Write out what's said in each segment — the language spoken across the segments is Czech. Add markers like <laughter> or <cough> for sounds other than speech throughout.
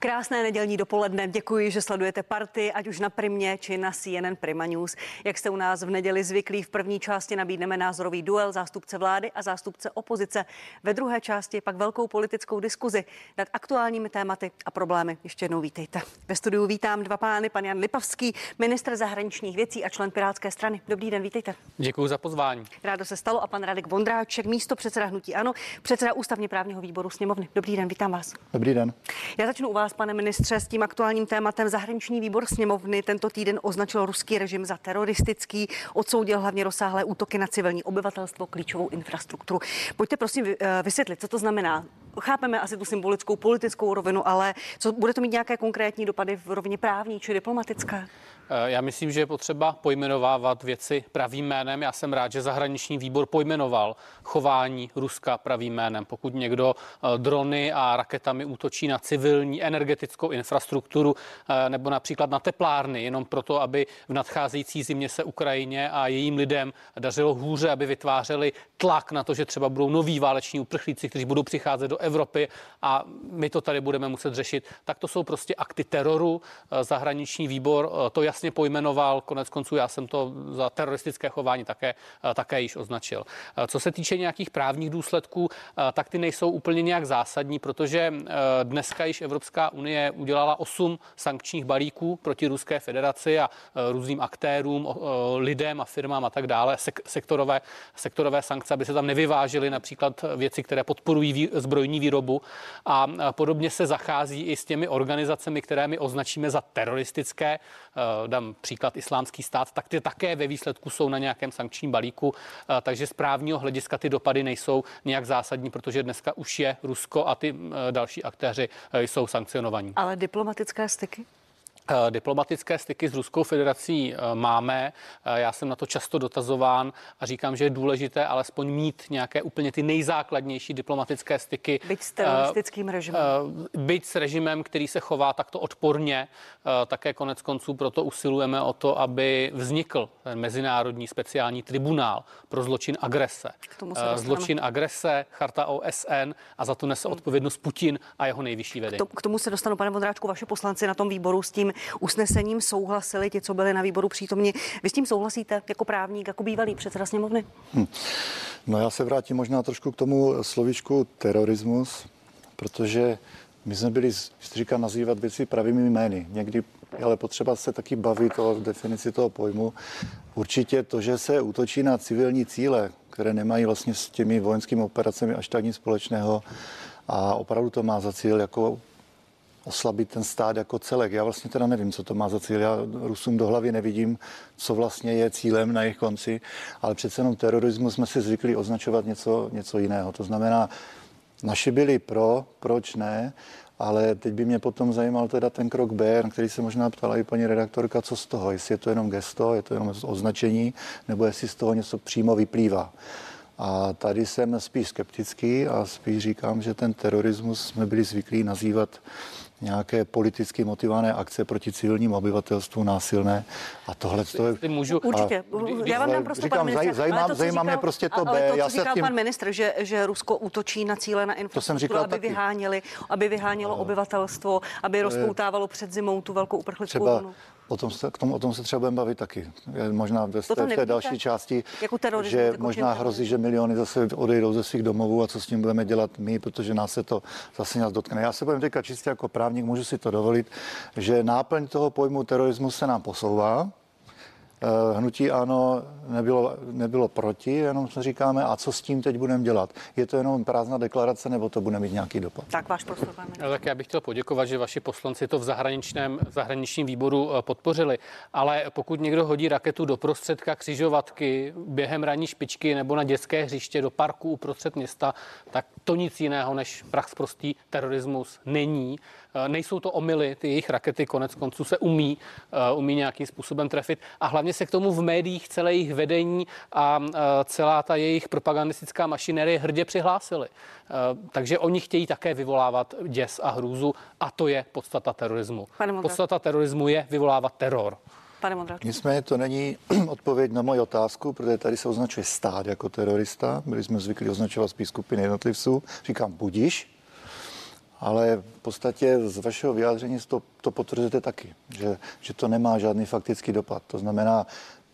Krásné nedělní dopoledne. Děkuji, že sledujete party, ať už na Primě či na CNN Prima News. Jak jste u nás v neděli zvyklí, v první části nabídneme názorový duel zástupce vlády a zástupce opozice. Ve druhé části pak velkou politickou diskuzi nad aktuálními tématy a problémy. Ještě jednou vítejte. Ve studiu vítám dva pány, pan Jan Lipavský, ministr zahraničních věcí a člen Pirátské strany. Dobrý den, vítejte. Děkuji za pozvání. Rádo se stalo a pan Radek Vondráček, místo předseda hnutí Ano, předseda ústavně právního výboru sněmovny. Dobrý den, vítám vás. Dobrý den. Já začnu u vás, pane ministře, s tím aktuálním tématem. Zahraniční výbor sněmovny tento týden označil ruský režim za teroristický, odsoudil hlavně rozsáhlé útoky na civilní obyvatelstvo, klíčovou infrastrukturu. Pojďte prosím eh, vysvětlit, co to znamená. Chápeme asi tu symbolickou politickou rovinu, ale co bude to mít nějaké konkrétní dopady v rovině právní či diplomatické? Eh, já myslím, že je potřeba pojmenovávat věci pravým jménem. Já jsem rád, že zahraniční výbor pojmenoval chování Ruska pravým jménem. Pokud někdo eh, drony a raketami útočí na civilní energetickou infrastrukturu eh, nebo například na teplárny, jenom proto, aby v nadcházející zimě se Ukrajině a jejím lidem dařilo hůře, aby vytvářeli tlak na to, že třeba budou noví váleční uprchlíci, kteří budou přicházet do Evropy a my to tady budeme muset řešit, tak to jsou prostě akty teroru. Zahraniční výbor to jasně jasně pojmenoval. Konec konců já jsem to za teroristické chování také, eh, také již označil. Eh, co se týče nějakých právních důsledků, eh, tak ty nejsou úplně nějak zásadní, protože dneska již Evropská unie udělala osm sankčních balíků proti Ruské federaci a různým aktérům, lidem a firmám a tak dále, sektorové, sektorové sankce, aby se tam nevyvážely například věci, které podporují zbrojní výrobu a podobně se zachází i s těmi organizacemi, které my označíme za teroristické dám příklad islámský stát, tak ty také ve výsledku jsou na nějakém sankčním balíku, eh, takže z právního hlediska ty dopady nejsou nějak zásadní, protože dneska už je Rusko a ty eh, další aktéři eh, jsou sankcionovaní. Ale diplomatické styky? Eh, diplomatické styky s Ruskou federací eh, máme. Eh, já jsem na to často dotazován a říkám, že je důležité alespoň mít nějaké úplně ty nejzákladnější diplomatické styky. Byť s teroristickým režimem. Byť s režimem, který se chová takto odporně. Také konec konců proto usilujeme o to, aby vznikl ten mezinárodní speciální tribunál pro zločin agrese. Zločin agrese, charta OSN a za to nese hmm. odpovědnost Putin a jeho nejvyšší vedení. K tomu se dostanu, pane Vodráčku, vaše poslanci na tom výboru s tím usnesením souhlasili ti, co byli na výboru přítomni. Vy s tím souhlasíte jako právník, jako bývalý předseda sněmovny? Hm. No já se vrátím možná trošku k tomu slovíčku terorismus, protože my jsme byli, říká, nazývat věci pravými jmény. Někdy ale potřeba se taky bavit o definici toho pojmu. Určitě to, že se útočí na civilní cíle, které nemají vlastně s těmi vojenskými operacemi až tak nic společného, a opravdu to má za cíl jako oslabit ten stát jako celek. Já vlastně teda nevím, co to má za cíl. Já Rusům do hlavy nevidím, co vlastně je cílem na jejich konci, ale přece jenom terorismus jsme si zvykli označovat něco, něco jiného. To znamená, naši byli pro, proč ne, ale teď by mě potom zajímal teda ten krok B, na který se možná ptala i paní redaktorka, co z toho, jestli je to jenom gesto, je to jenom označení, nebo jestli z toho něco přímo vyplývá. A tady jsem spíš skeptický a spíš říkám, že ten terorismus jsme byli zvyklí nazývat nějaké politicky motivované akce proti civilnímu obyvatelstvu násilné. A tohle to je... Můžu... Určitě. A, Já vám dám prostě, říkám, pan ministr, zajímá, to, zajímá mě prostě to B. to, Já se tím... pan ministr, že, že Rusko útočí na cíle na infrastrukturu, aby, taky. vyháněli, aby vyhánělo no. obyvatelstvo, aby rozpoutávalo před zimou tu velkou uprchlickou vlnu. O tom, se, k tomu, o tom se třeba budeme bavit taky. Je možná ve té, v té další části, jako že jako možná hrozí, že miliony zase odejdou ze svých domovů a co s tím budeme dělat my, protože nás se to zase nás dotkne. Já se budem teďka čistě jako právník, můžu si to dovolit, že náplň toho pojmu terorismus se nám posouvá, hnutí ano nebylo, nebylo proti, jenom se říkáme, a co s tím teď budeme dělat? Je to jenom prázdná deklarace, nebo to bude mít nějaký dopad? Tak váš prostor, Tak já bych chtěl poděkovat, že vaši poslanci to v zahraničním, v zahraničním výboru eh, podpořili. Ale pokud někdo hodí raketu do prostředka křižovatky během ranní špičky nebo na dětské hřiště do parku uprostřed města, tak to nic jiného než prach prostý terorismus není. Eh, nejsou to omily, ty jejich rakety konec konců se umí, umí nějakým způsobem trefit a hlavně se k tomu v médiích celé jejich vedení a celá ta jejich propagandistická mašinerie hrdě přihlásili. Takže oni chtějí také vyvolávat děs a hrůzu a to je podstata terorismu. Podstata terorismu je vyvolávat teror. Pane. Nicméně to není <clears throat> odpověď na moji otázku, protože tady se označuje stát jako terorista. Byli jsme zvyklí označovat spíš skupiny jednotlivců. Říkám budiš, ale v podstatě z vašeho vyjádření to, to potvrzujete taky, že, že to nemá žádný faktický dopad. To znamená,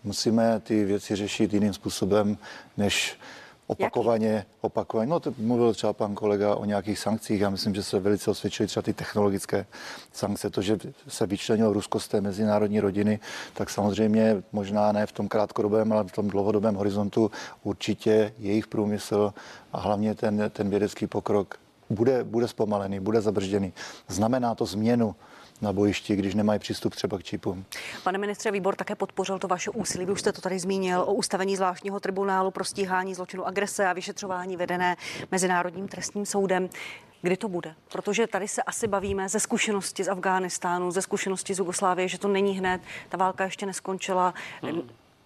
musíme ty věci řešit jiným způsobem, než opakovaně, opakovaně. No, to mluvil třeba pan kolega o nějakých sankcích. Já myslím, že se velice osvědčily třeba ty technologické sankce. To, že se vyčlenilo Rusko z té mezinárodní rodiny, tak samozřejmě možná ne v tom krátkodobém, ale v tom dlouhodobém horizontu určitě jejich průmysl a hlavně ten, ten vědecký pokrok bude, bude zpomalený, bude zabržděný. Znamená to změnu na bojišti, když nemají přístup třeba k čipům. Pane ministře, výbor také podpořil to vaše úsilí, vy už jste to tady zmínil, o ustavení zvláštního tribunálu pro stíhání zločinu agrese a vyšetřování vedené Mezinárodním trestním soudem. Kdy to bude? Protože tady se asi bavíme ze zkušenosti z Afghánistánu, ze zkušenosti z Jugoslávie, že to není hned, ta válka ještě neskončila. Hmm.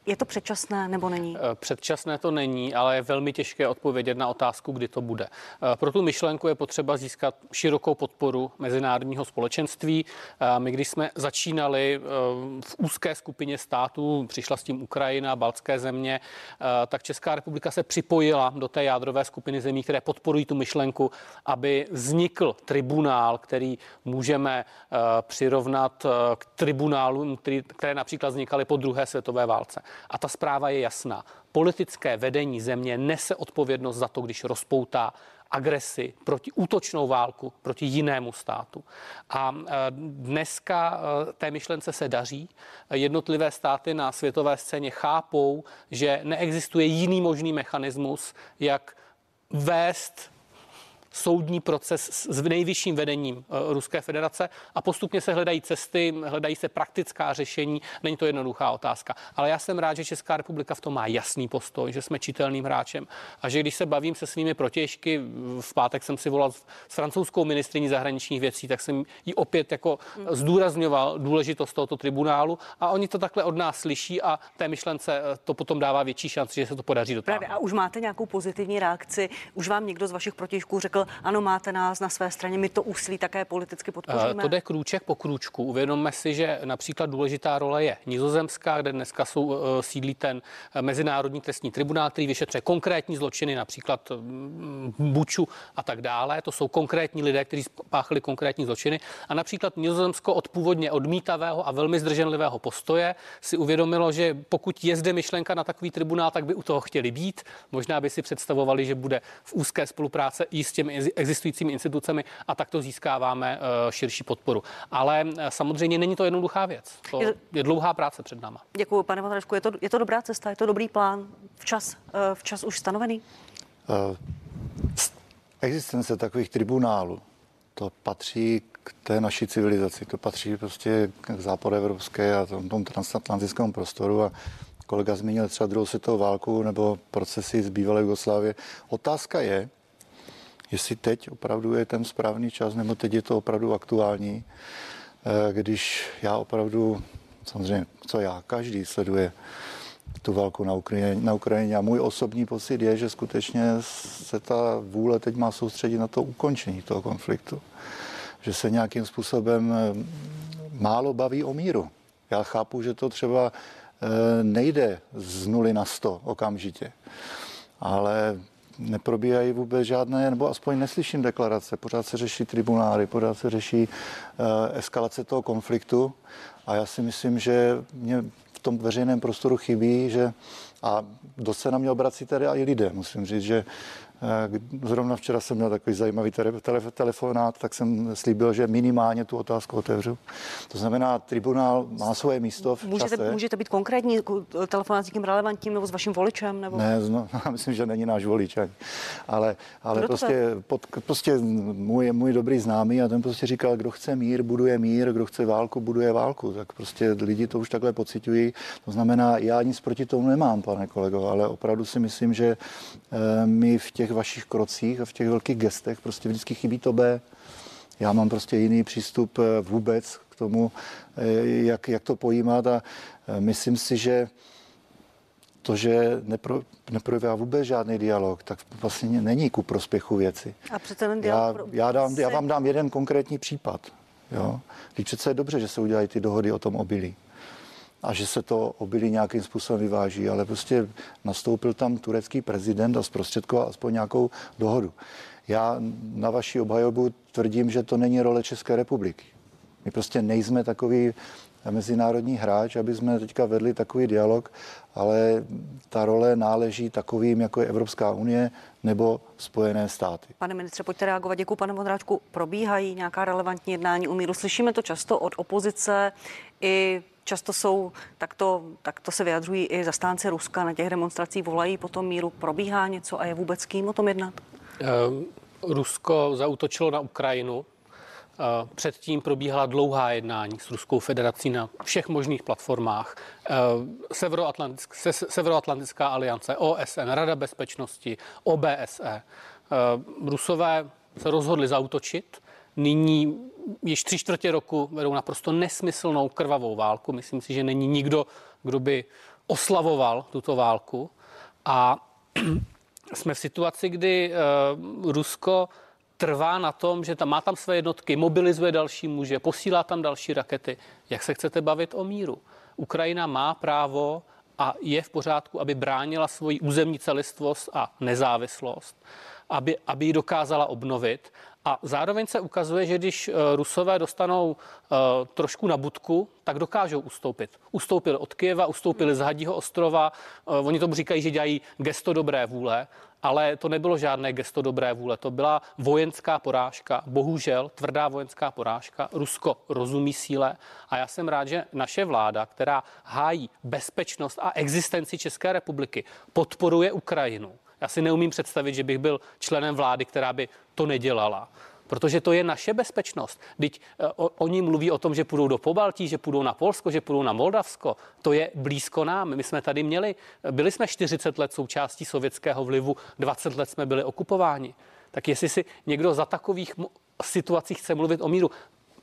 Je to předčasné nebo není? Eh, předčasné to není, ale je velmi těžké odpovědět na otázku, kdy to bude. Eh, pro tu myšlenku je potřeba získat širokou podporu mezinárodního společenství. Eh, my, když jsme začínali v úzké skupině států, přišla s tím Ukrajina, Baltské země, tak Česká republika se připojila do té jádrové skupiny zemí, které podporují tu myšlenku, aby vznikl tribunál, který můžeme přirovnat k tribunálům, které například vznikaly po druhé světové válce. A ta zpráva je jasná. Politické vedení země nese odpovědnost za to, když rozpoutá agresi, proti útočnou válku proti jinému státu. A e, dneska e, té myšlence se daří. Jednotlivé státy na světové scéně chápou, že neexistuje jiný možný mechanismus, jak vést soudní proces s nejvyšším vedením eh, Ruské federace a postupně se hledají cesty, hledají se praktická řešení. Není to jednoduchá otázka. Ale já jsem rád, že Česká republika v tom má jasný postoj, že jsme čitelným hráčem a že když se bavím se svými protěžky, v pátek jsem si volal s francouzskou ministriní zahraničních věcí, tak jsem jí opět jako zdůrazňoval důležitost tohoto tribunálu a oni to takhle od nás slyší a té myšlence eh, to potom dává větší šanci, že se to podaří dotáhnout. Právě. A už máte nějakou pozitivní reakci? Už vám někdo z vašich protěžků řekl, ano, máte nás na své straně, my to úsilí také politicky podpoříme. To jde krůček po krůčku. Uvědomme si, že například důležitá role je Nizozemská, kde dneska jsou, eh, sídlí ten eh, Mezinárodní trestní tribunál, který vyšetřuje konkrétní zločiny, například mm, Buču a tak dále. To jsou konkrétní lidé, kteří spáchali konkrétní zločiny. A například Nizozemsko od původně odmítavého a velmi zdrženlivého postoje si uvědomilo, že pokud je zde myšlenka na takový tribunál, tak by u toho chtěli být. Možná by si představovali, že bude v úzké spolupráce i s těmi existujícími institucemi a takto získáváme eh, širší podporu. Ale eh, samozřejmě není to jednoduchá věc. To je dlouhá práce před náma. Děkuji, pane Vondračku. Je to, je to dobrá cesta, je to dobrý plán, včas, eh, včas už stanovený? Uh, existence takových tribunálů, to patří k té naší civilizaci, to patří prostě k západoevropské a tom, tom transatlantickému prostoru a kolega zmínil třeba druhou světovou válku nebo procesy z bývalé Jugoslávie. Otázka je, jestli teď opravdu je ten správný čas, nebo teď je to opravdu aktuální, eh, když já opravdu, samozřejmě, co já, každý sleduje tu válku na Ukrajině, na Ukrajině a můj osobní pocit je, že skutečně se ta vůle teď má soustředit na to ukončení toho konfliktu. Že se nějakým způsobem eh, málo baví o míru. Já chápu, že to třeba eh, nejde z nuly na sto okamžitě, ale neprobíhají vůbec žádné, nebo aspoň neslyším deklarace. Pořád se řeší tribunály, pořád se řeší uh, eskalace toho konfliktu a já si myslím, že mě v tom veřejném prostoru chybí, že a dost se na mě obrací tady i lidé. Musím říct, že zrovna včera jsem měl takový zajímavý telefonát, tak jsem slíbil, že minimálně tu otázku otevřu. To znamená, tribunál má svoje místo v můžete, čase. Můžete být konkrétní telefonát s někým relevantním nebo s vaším voličem? Nebo? Ne, no, <laughs> myslím, že není náš volič. Ale, ale prostě, pod, prostě můj, můj dobrý známý a ten prostě říkal, kdo chce mír, buduje mír, kdo chce válku, buduje válku. Tak prostě lidi to už takhle pocitují. To znamená, já nic proti tomu nemám, pane kolego, ale opravdu si myslím, že eh, my v těch těch vašich krocích a v těch velkých gestech prostě vždycky chybí to B. Já mám prostě jiný přístup eh, vůbec k tomu, eh, jak, jak to pojímat a eh, myslím si, že to, že nepro, neprojevá vůbec žádný dialog, tak vlastně není ku prospěchu věci. A přece ten dialog... Já, já, dám, já vám dám jeden konkrétní případ. Jo? Teď přece je dobře, že se udělají ty dohody o tom obilí. A že se to obilí nějakým způsobem vyváží, ale prostě nastoupil tam turecký prezident a zprostředkoval aspoň nějakou dohodu. Já na vaši obhajobu tvrdím, že to není role České republiky. My prostě nejsme takový mezinárodní hráč, aby jsme teďka vedli takový dialog, ale ta role náleží takovým, jako je Evropská unie nebo Spojené státy. Pane ministře, pojďte reagovat. Děkuji, pane Modráčku. Probíhají nějaká relevantní jednání o míru? Slyšíme to často od opozice i Často jsou, takto, takto se vyjadřují i zastánci Ruska na těch demonstracích, volají po tom míru. Probíhá něco a je vůbec kým o tom jednat? Ehm, Rusko zautočilo na Ukrajinu. Ehm, předtím probíhala dlouhá jednání s Ruskou federací na všech možných platformách. Severoatlantická, Severoatlantická aliance, OSN, Rada bezpečnosti, OBSE. Rusové se rozhodli zautočit nyní již tři čtvrtě roku vedou naprosto nesmyslnou krvavou válku. Myslím si, že není nikdo, kdo by oslavoval tuto válku. A <clears throat> jsme v situaci, kdy uh, Rusko trvá na tom, že tam má tam své jednotky, mobilizuje další muže, posílá tam další rakety. Jak se chcete bavit o míru? Ukrajina má právo a je v pořádku, aby bránila svoji územní celistvost a nezávislost, aby, aby ji dokázala obnovit a zároveň se ukazuje, že když eh, Rusové dostanou uh, trošku na budku, tak dokážou ustoupit. Ustoupili od Kyjeva, ustoupili z Hadího ostrova. Uh, oni tomu říkají, že dělají gesto dobré vůle, ale to nebylo žádné gesto dobré vůle. To byla vojenská porážka. Bohužel tvrdá vojenská porážka. Rusko rozumí síle a já jsem rád, že naše vláda, která hájí bezpečnost a existenci České republiky, podporuje Ukrajinu já si neumím představit, že bych byl členem vlády, která by to nedělala. Protože to je naše bezpečnost. Teď oni mluví o tom, že půjdou do Pobaltí, že půjdou na Polsko, že půjdou na Moldavsko. To je blízko nám. My jsme tady měli, byli jsme 40 let součástí sovětského vlivu, 20 let jsme byli okupováni. Tak jestli si někdo za takových situací chce mluvit o míru,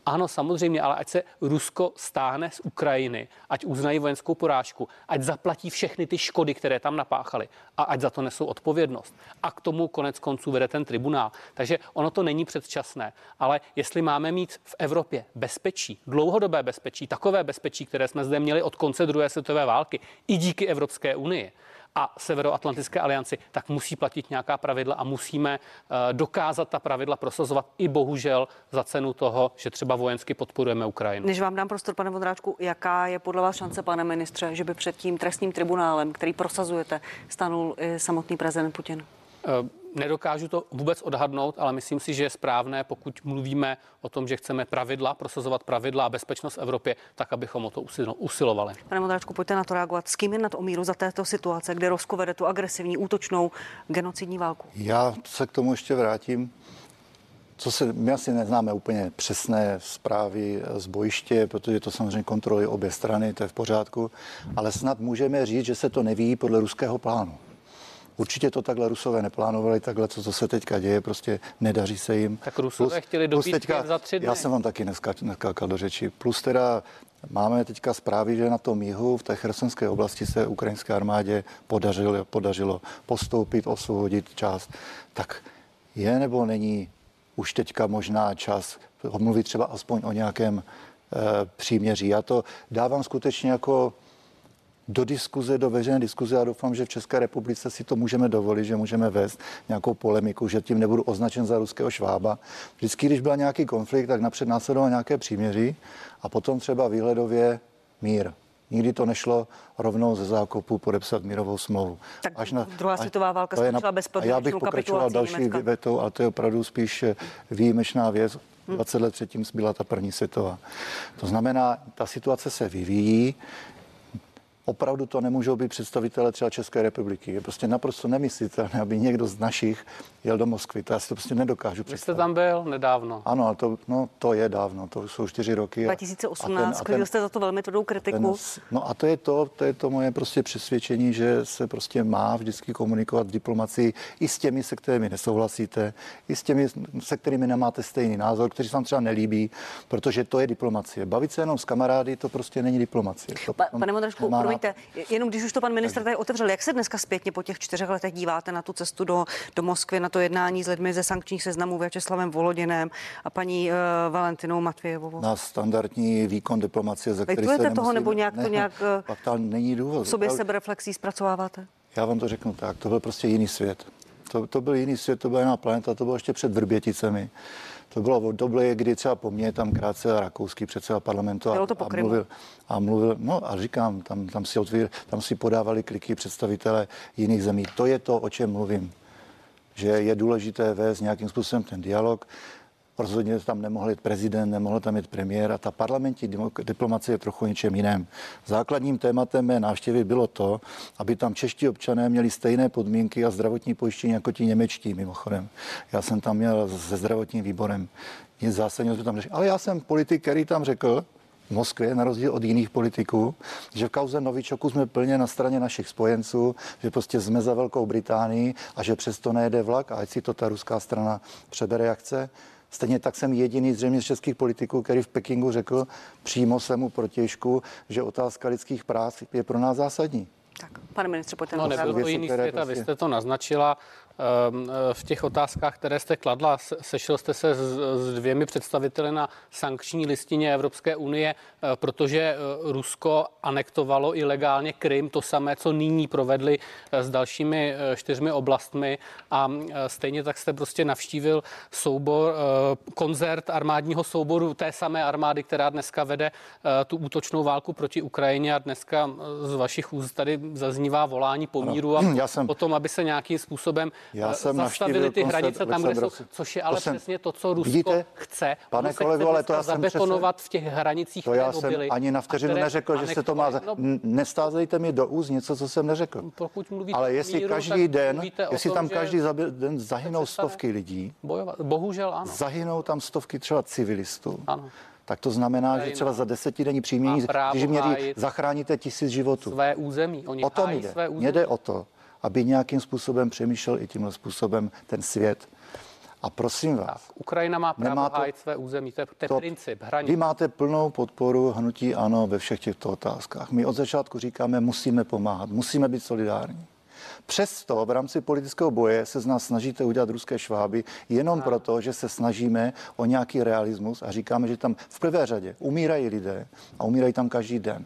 ano, samozřejmě, ale ať se Rusko stáhne z Ukrajiny, ať uznají vojenskou porážku, ať zaplatí všechny ty škody, které tam napáchali a ať za to nesou odpovědnost. A k tomu konec konců vede ten tribunál. Takže ono to není předčasné, ale jestli máme mít v Evropě bezpečí, dlouhodobé bezpečí, takové bezpečí, které jsme zde měli od konce druhé světové války, i díky Evropské unii, a Severoatlantické alianci, tak musí platit nějaká pravidla a musíme eh, dokázat ta pravidla prosazovat i bohužel za cenu toho, že třeba vojensky podporujeme Ukrajinu. Než vám dám prostor, pane Vodráčku, jaká je podle vás šance, pane ministře, že by před tím trestním tribunálem, který prosazujete, stanul samotný prezident Putin? Uh, nedokážu to vůbec odhadnout, ale myslím si, že je správné, pokud mluvíme o tom, že chceme pravidla, prosazovat pravidla a bezpečnost v Evropě, tak abychom o to usilovali. Pane Modráčku, pojďte na to reagovat. S kým je nad omíru za této situace, kde Rusko vede tu agresivní, útočnou genocidní válku? Já se k tomu ještě vrátím. Co se, my asi neznáme úplně přesné zprávy z bojiště, protože to samozřejmě kontrolují obě strany, to je v pořádku, ale snad můžeme říct, že se to neví podle ruského plánu. Určitě to takhle Rusové neplánovali, takhle, co, co se teďka děje, prostě nedaří se jim. Tak Rusové plus, chtěli dobít teďka, za tři dny. Já jsem vám taky neskákal do řeči. Plus teda máme teďka zprávy, že na tom jihu v té chersonské oblasti se ukrajinské armádě podařilo, podařilo postoupit, osvobodit část. Tak je nebo není už teďka možná čas mluvit třeba aspoň o nějakém e, příměří. Já to dávám skutečně jako do diskuze, do veřejné diskuze a doufám, že v České republice si to můžeme dovolit, že můžeme vést nějakou polemiku, že tím nebudu označen za ruského švába. Vždycky, když byl nějaký konflikt, tak napřed následoval nějaké příměří a potom třeba výhledově mír. Nikdy to nešlo rovnou ze zákopu podepsat mírovou smlouvu. Tak až na, druhá světová válka skončila bez já bych pokračoval další větou, ale to je opravdu spíš eh, výjimečná věc. 20 hm. let předtím byla ta první světová. To znamená, ta situace se vyvíjí opravdu to nemůžou být představitelé třeba České republiky. Je prostě naprosto nemyslitelné, aby někdo z našich jel do Moskvy. To já si to prostě nedokážu představit. Vy jste tam byl nedávno. Ano, ale to, no, to je dávno, to jsou čtyři roky. 2018, sklidil jste za to velmi tvrdou kritiku. Ten, no a to je to, to je to moje prostě přesvědčení, že se prostě má vždycky komunikovat v diplomacii i s těmi, se kterými nesouhlasíte, i s těmi, se kterými nemáte stejný názor, kteří se vám třeba nelíbí, protože to je diplomacie. Bavit se jenom s kamarády, to prostě není diplomacie. To, pa, pane Modržku, Promiňte, jenom když už to pan ministr tady otevřel, jak se dneska zpětně po těch čtyřech letech díváte na tu cestu do, do Moskvy, na to jednání s lidmi ze sankčních seznamů Věčeslavem Volodinem a paní uh, Valentinou Matvějevou? Na standardní výkon diplomacie, za který se nemusíme, toho, nebo nějak to ne, nějak, eh, Pak tam není důvod. sobě sebereflexí zpracováváte? Já vám to řeknu tak, to byl prostě jiný svět. To, to byl jiný svět, to byla jiná planeta, to bylo ještě před Vrběticemi. To bylo od doby, kdy třeba po mně tam krátce rakouský předseda parlamentu a, to a mluvil, a mluvil, no a říkám, tam, tam, si otvír, tam si podávali kliky představitele jiných zemí. To je to, o čem mluvím. Že je důležité vést nějakým způsobem ten dialog. Rozhodně tam nemohl jít prezident, nemohl tam jít premiér a ta parlamentní diplomacie je trochu něčem jiném. Základním tématem mé návštěvy bylo to, aby tam čeští občané měli stejné podmínky a zdravotní pojištění jako ti němečtí mimochodem. Já jsem tam měl se zdravotním výborem. Nic zásadního jsme tam řešili. Ale já jsem politik, který tam řekl, v Moskvě, na rozdíl od jiných politiků, že v kauze Novičoku jsme plně na straně našich spojenců, že prostě jsme za Velkou Británii a že přesto nejede vlak a ať si to ta ruská strana přebere jak chce. Stejně tak jsem jediný zřejmě z českých politiků, který v Pekingu řekl přímo svému protěžku, že otázka lidských práv je pro nás zásadní. Tak, pane ministře, pojďte No na nebyl to jiný které svět a vy prostě- jste to naznačila. Ehm, eh, V těch otázkách, které jste kladla, se- sešel jste se s, s dvěmi představiteli na sankční listině Evropské unie, eh, protože eh, Rusko anektovalo ilegálně Krym, to samé, co nyní provedli eh, s dalšími čtyřmi oblastmi. A stejně tak jste prostě navštívil soubor, koncert armádního souboru té samé armády, která dneska vede tu útočnou válku proti Ukrajině. A dneska z vašich úst tady zaznívá volání po míru a Já jsem- potom, aby se nějakým způsobem Já eh, jsem zastavili ty hranice tam, kde jsou, což je ale jsem- přesně to, co Rusko Vidíte? chce. Pane se kolego, chce ale to já jsem zabetonovat v těch hranicích, To které já jsem dobyly ani na vteřinu které neřekl, že se to má... No, Nestázejte mi do úst něco, co jsem neřekl. pokud mluvíte Ale jestli míru, každý den, jestli tom, tam každý den zahynou stovky lidí, Bojovat. Bohužel ano. zahynou tam stovky třeba civilistů, Ano. tak to znamená, že třeba za desetidenní právo když měří, zachráníte tisíc životů. Své území. Oni O tom jde. své území. Mně jde o to, aby nějakým způsobem přemýšlel i tímhle způsobem ten svět. A prosím vás, Ukrajina má právo to- hájit své území. To je, to je to- princip, vy hranice. máte plnou podporu hnutí ANO ve všech těchto otázkách. My od začátku říkáme, musíme pomáhat, musíme být solidární. Přesto v rámci politického boje se z nás snažíte udělat ruské šváby jenom proto, že se snažíme o nějaký realismus a říkáme, že tam v prvé řadě umírají lidé a umírají tam každý den.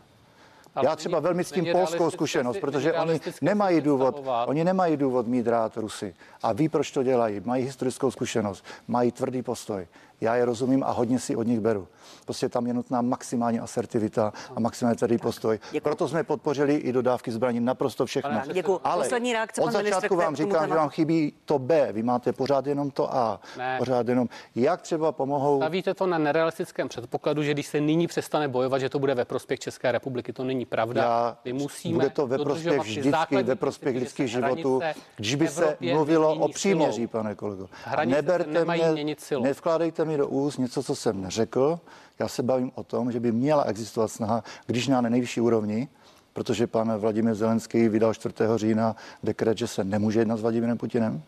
Já třeba velmi s tím polskou zkušenost, protože oni nemají důvod, oni nemají důvod mít rád Rusy. A ví, proč to dělají. Mají historickou zkušenost, mají tvrdý postoj. Já je rozumím a hodně si od nich beru. Prostě tam je nutná maximální asertivita a maximální tvrdý postoj. děkuji. Proto jsme podpořili i dodávky zbraní, naprosto všechno. Děkuji. Ale Poslední reakce, od začátku vám říkám, že vám chybí to B. Vy máte pořád jenom to A. Ne. Pořád jenom. Jak třeba pomohou Stavíte to na nerealistickém předpokladu, že když se nyní přestane bojovat, že to bude ve prospěch České republiky. To není pravda. Já, My musíme bude to ve prospěch vždycky, ve prospěch lidských životů, když by se mluvilo o příměří, pane kolego. Neberte mě, nevkládejte mi do úst něco, co jsem neřekl. Já se bavím o tom, že by měla existovat snaha, když na nejvyšší úrovni, protože pan Vladimír Zelenský vydal 4. října dekret, že se nemůže jednat s Vladimirem Putinem,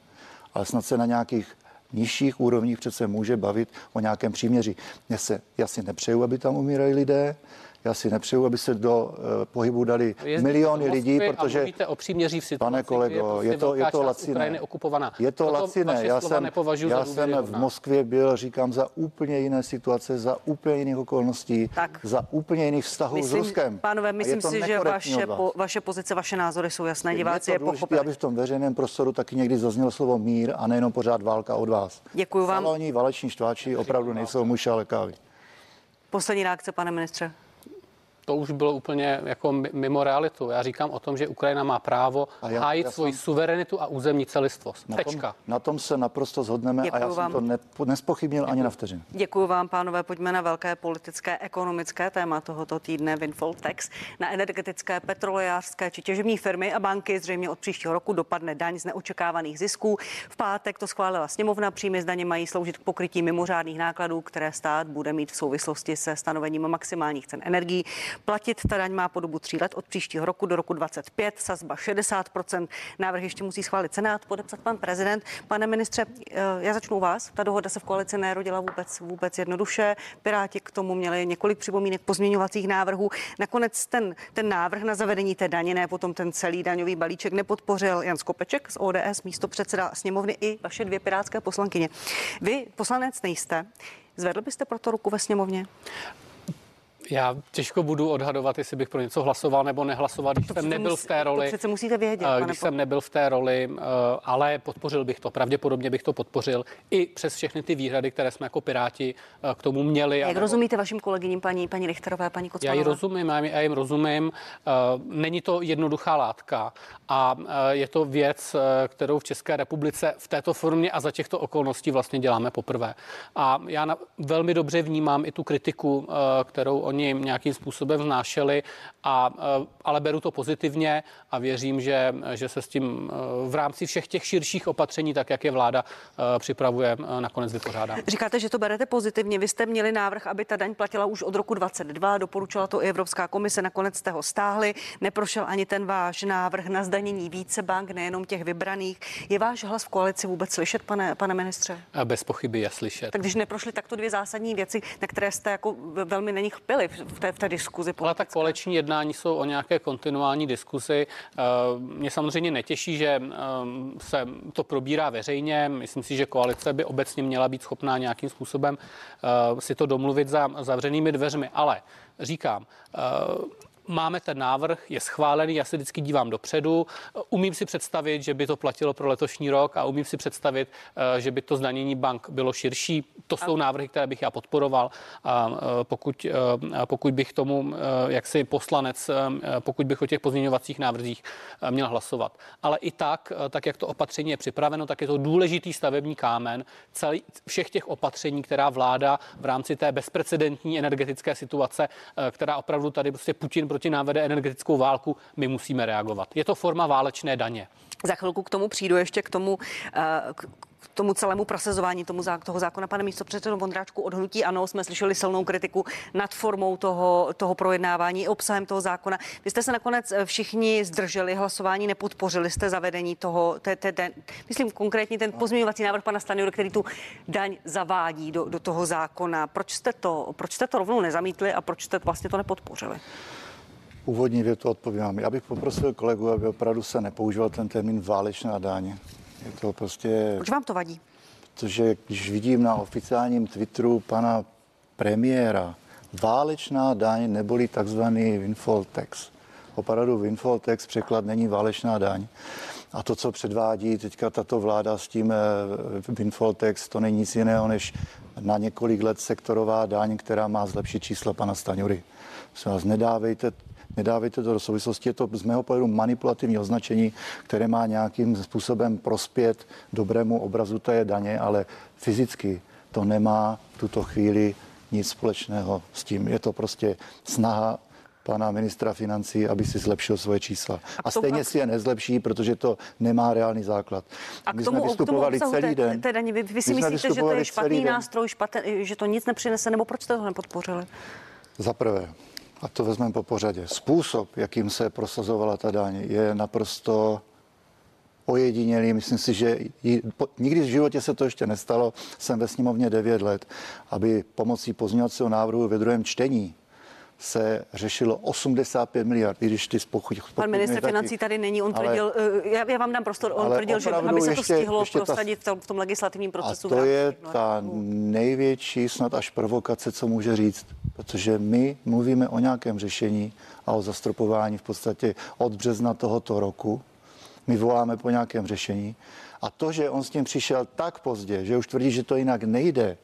ale snad se na nějakých nižších úrovních přece může bavit o nějakém příměří. Já, se, já si nepřeju, aby tam umírali lidé, já si nepřeju, aby se do uh, pohybu dali Jezdíte miliony do lidí, a protože mluvíte o příměří v situaci, Pane kdy je, kolego, prostě je to, je to laciné. Ukrajiny okupovaná. Je to Proto laciné. Já jsem, já za jsem v. Moskvě byl, říkám, za úplně jiné situace, za úplně jiných okolností, Tak. za úplně jiných vztahů s Ruskem. Pánové, A myslím si, že vaše, po, vaše pozice, vaše názory jsou jasné. Diváci je je pochopili. aby v tom veřejném prostoru taky někdy zaznělo slovo mír a nejenom pořád válka od vás. Děkuji vám. Saloni, váleční štváči opravdu nejsou muši, ale kávy. Poslední reakce, pane ministře. To už bylo úplně jako mi- mimo realitu. Já říkám o tom, že Ukrajina má právo A já- hájit já svoji jsem- suverenitu a územní celistvost. Na tom, na tom se naprosto zhodneme a Děkuji já jsem vám. to ne, nespochybnil ani na vteřinu. Děkuji vám, pánové. Pojďme na velké politické, ekonomické téma tohoto týdne Windfall Tax. Na energetické, petrolejářské či těžební firmy a banky zřejmě od příštího roku dopadne daň z neočekávaných zisků. V pátek to schválila sněmovna. Příjmy z daně mají sloužit k pokrytí mimořádných nákladů, které stát bude mít v souvislosti se stanovením maximálních cen energií. Platit. Ta daň má po dobu tří let od příštího roku do roku 25, sazba 60%. Návrh ještě musí schválit Senát, podepsat pan prezident. Pane ministře, eh, já začnu vás. Ta dohoda se v koalici nerodila vůbec, vůbec jednoduše. Piráti k tomu měli několik připomínek pozměňovacích návrhů. Nakonec ten, ten návrh na zavedení té daně, ne potom ten celý daňový balíček nepodpořil Jan Skopeček z ODS, místo předseda sněmovny i vaše dvě pirátské poslankyně. Vy poslanec nejste. Zvedl byste proto ruku ve sněmovně? Já těžko budu odhadovat, jestli bych pro něco hlasoval nebo nehlasoval, když to jsem nebyl musí, v té roli. To přece musíte vědět. Eh, když jsem nebyl v té roli, eh, ale podpořil bych to. Pravděpodobně bych to podpořil i přes všechny ty výhrady, které jsme jako Piráti eh, k tomu měli. Jak nebo... rozumíte vašim kolegyním, paní, paní Lichterové, paní Kocmanová? Já ji rozumím, já jim rozumím. Není to jednoduchá látka a je to věc, kterou v České republice v této formě a za těchto okolností vlastně děláme poprvé. A já na, velmi dobře vnímám i tu kritiku, kterou oni oni nějakým způsobem vnášeli, a, eh, ale beru to pozitivně a věřím, že, že se s tím eh, v rámci všech těch širších opatření, tak jak je vláda eh, připravuje, nakonec vypořádá. Říkáte, že to berete pozitivně. Vy jste měli návrh, aby ta daň platila už od roku 22, doporučila to i Evropská komise, nakonec jste ho stáhli, neprošel ani ten váš návrh na zdanění více bank, nejenom těch vybraných. Je váš hlas v koalici vůbec slyšet, pane, pane ministře? Bez pochyby je slyšet. Tak když neprošly takto dvě zásadní věci, na které jste jako velmi na nich byli v té, v té diskuzi. Ale tak koleční jednání jsou o nějaké kontinuální diskuzi. Eh, mě samozřejmě netěší, že eh, se to probírá veřejně. Myslím si, že koalice by obecně měla být schopná nějakým způsobem eh, si to domluvit za zavřenými dveřmi. Ale říkám, máme ten návrh, je schválený, já se vždycky dívám dopředu. Umím si představit, že by to platilo pro letošní rok a umím si představit, eh, že by to zdanění bank bylo širší. To jsou návrhy, které bych já podporoval. A eh, pokud, eh, pokud bych tomu, jak si poslanec, pokud bych o těch pozměňovacích návrzích měl hlasovat. Ale i tak, tak jak to opatření je připraveno, tak je to důležitý stavební kámen celý, všech těch opatření, která vláda v rámci té bezprecedentní energetické situace, která opravdu tady prostě Putin proti nám vede energetickou válku, my musíme reagovat. Je to forma válečné daně. Za chvilku k tomu přijdu ještě k tomu, eh, k tomu celému prosazování tomu, toho zákona. Pane místo předsedo Vondráčku, odhnutí ano, jsme slyšeli silnou kritiku nad formou toho, toho projednávání i obsahem toho zákona. Vy jste se nakonec eh, všichni zdrželi hlasování, nepodpořili jste zavedení toho, te, te, te, myslím konkrétně ten pozměňovací návrh pana Stanjury, který tu daň zavádí do, do toho zákona. Proč jste, to, proč jste to rovnou nezamítli a proč jste vlastně to nepodpořili? Úvodní větu odpovím. Já bych poprosil kolegu, aby opravdu se nepoužíval ten termín válečná daň. Je to prostě... Proč vám to vadí? Protože když vidím na oficiálním Twitteru pana premiéra, válečná daň neboli takzvaný windfall tax. Opravdu windfall tax překlad není válečná daň. A to, co předvádí teďka tato vláda s tím eh, windfall tax, to není nic jiného než na několik let sektorová daň, která má zlepšit čísla pana Staňury. Prosím vás, nedávejte nedávejte to do souvislosti. Je to z mého pohledu manipulativní označení, které má nějakým způsobem prospět dobrému obrazu té daně, ale fyzicky to nemá v tuto chvíli nic společného s tím. Je to prostě snaha pana ministra financí, aby si zlepšil svoje čísla. A, a stejně si je nezlepší, protože to nemá reálný základ. A My tomu, jsme vystupovali k tomu celý té, den. Té vy, vy si myslíte, že to je špatný nástroj, špatný, že to nic nepřinese, nebo proč jste to nepodpořili? Za prvé, a to vezmeme po pořadě. Způsob, jakým se prosazovala ta daň, je naprosto ojedinělý. Myslím si, že jí, po, nikdy v životě se to ještě nestalo. Jsem ve sněmovně 9 let, aby pomocí pozměňovacího návrhu ve druhém čtení se řešilo 85 miliard, i když ty spochuť. Pan minister taky. financí tady není, on tvrdil, ale, já, já vám dám prostor, on tvrdil, že aby se ještě, to stihlo ještě prosadit ta, v tom legislativním procesu. A to je ta největší, snad až provokace, co může říct, protože my mluvíme o nějakém řešení a o zastropování v podstatě od března tohoto roku. My voláme po nějakém řešení. A to, že on s tím přišel tak pozdě, že už tvrdí, že to jinak nejde,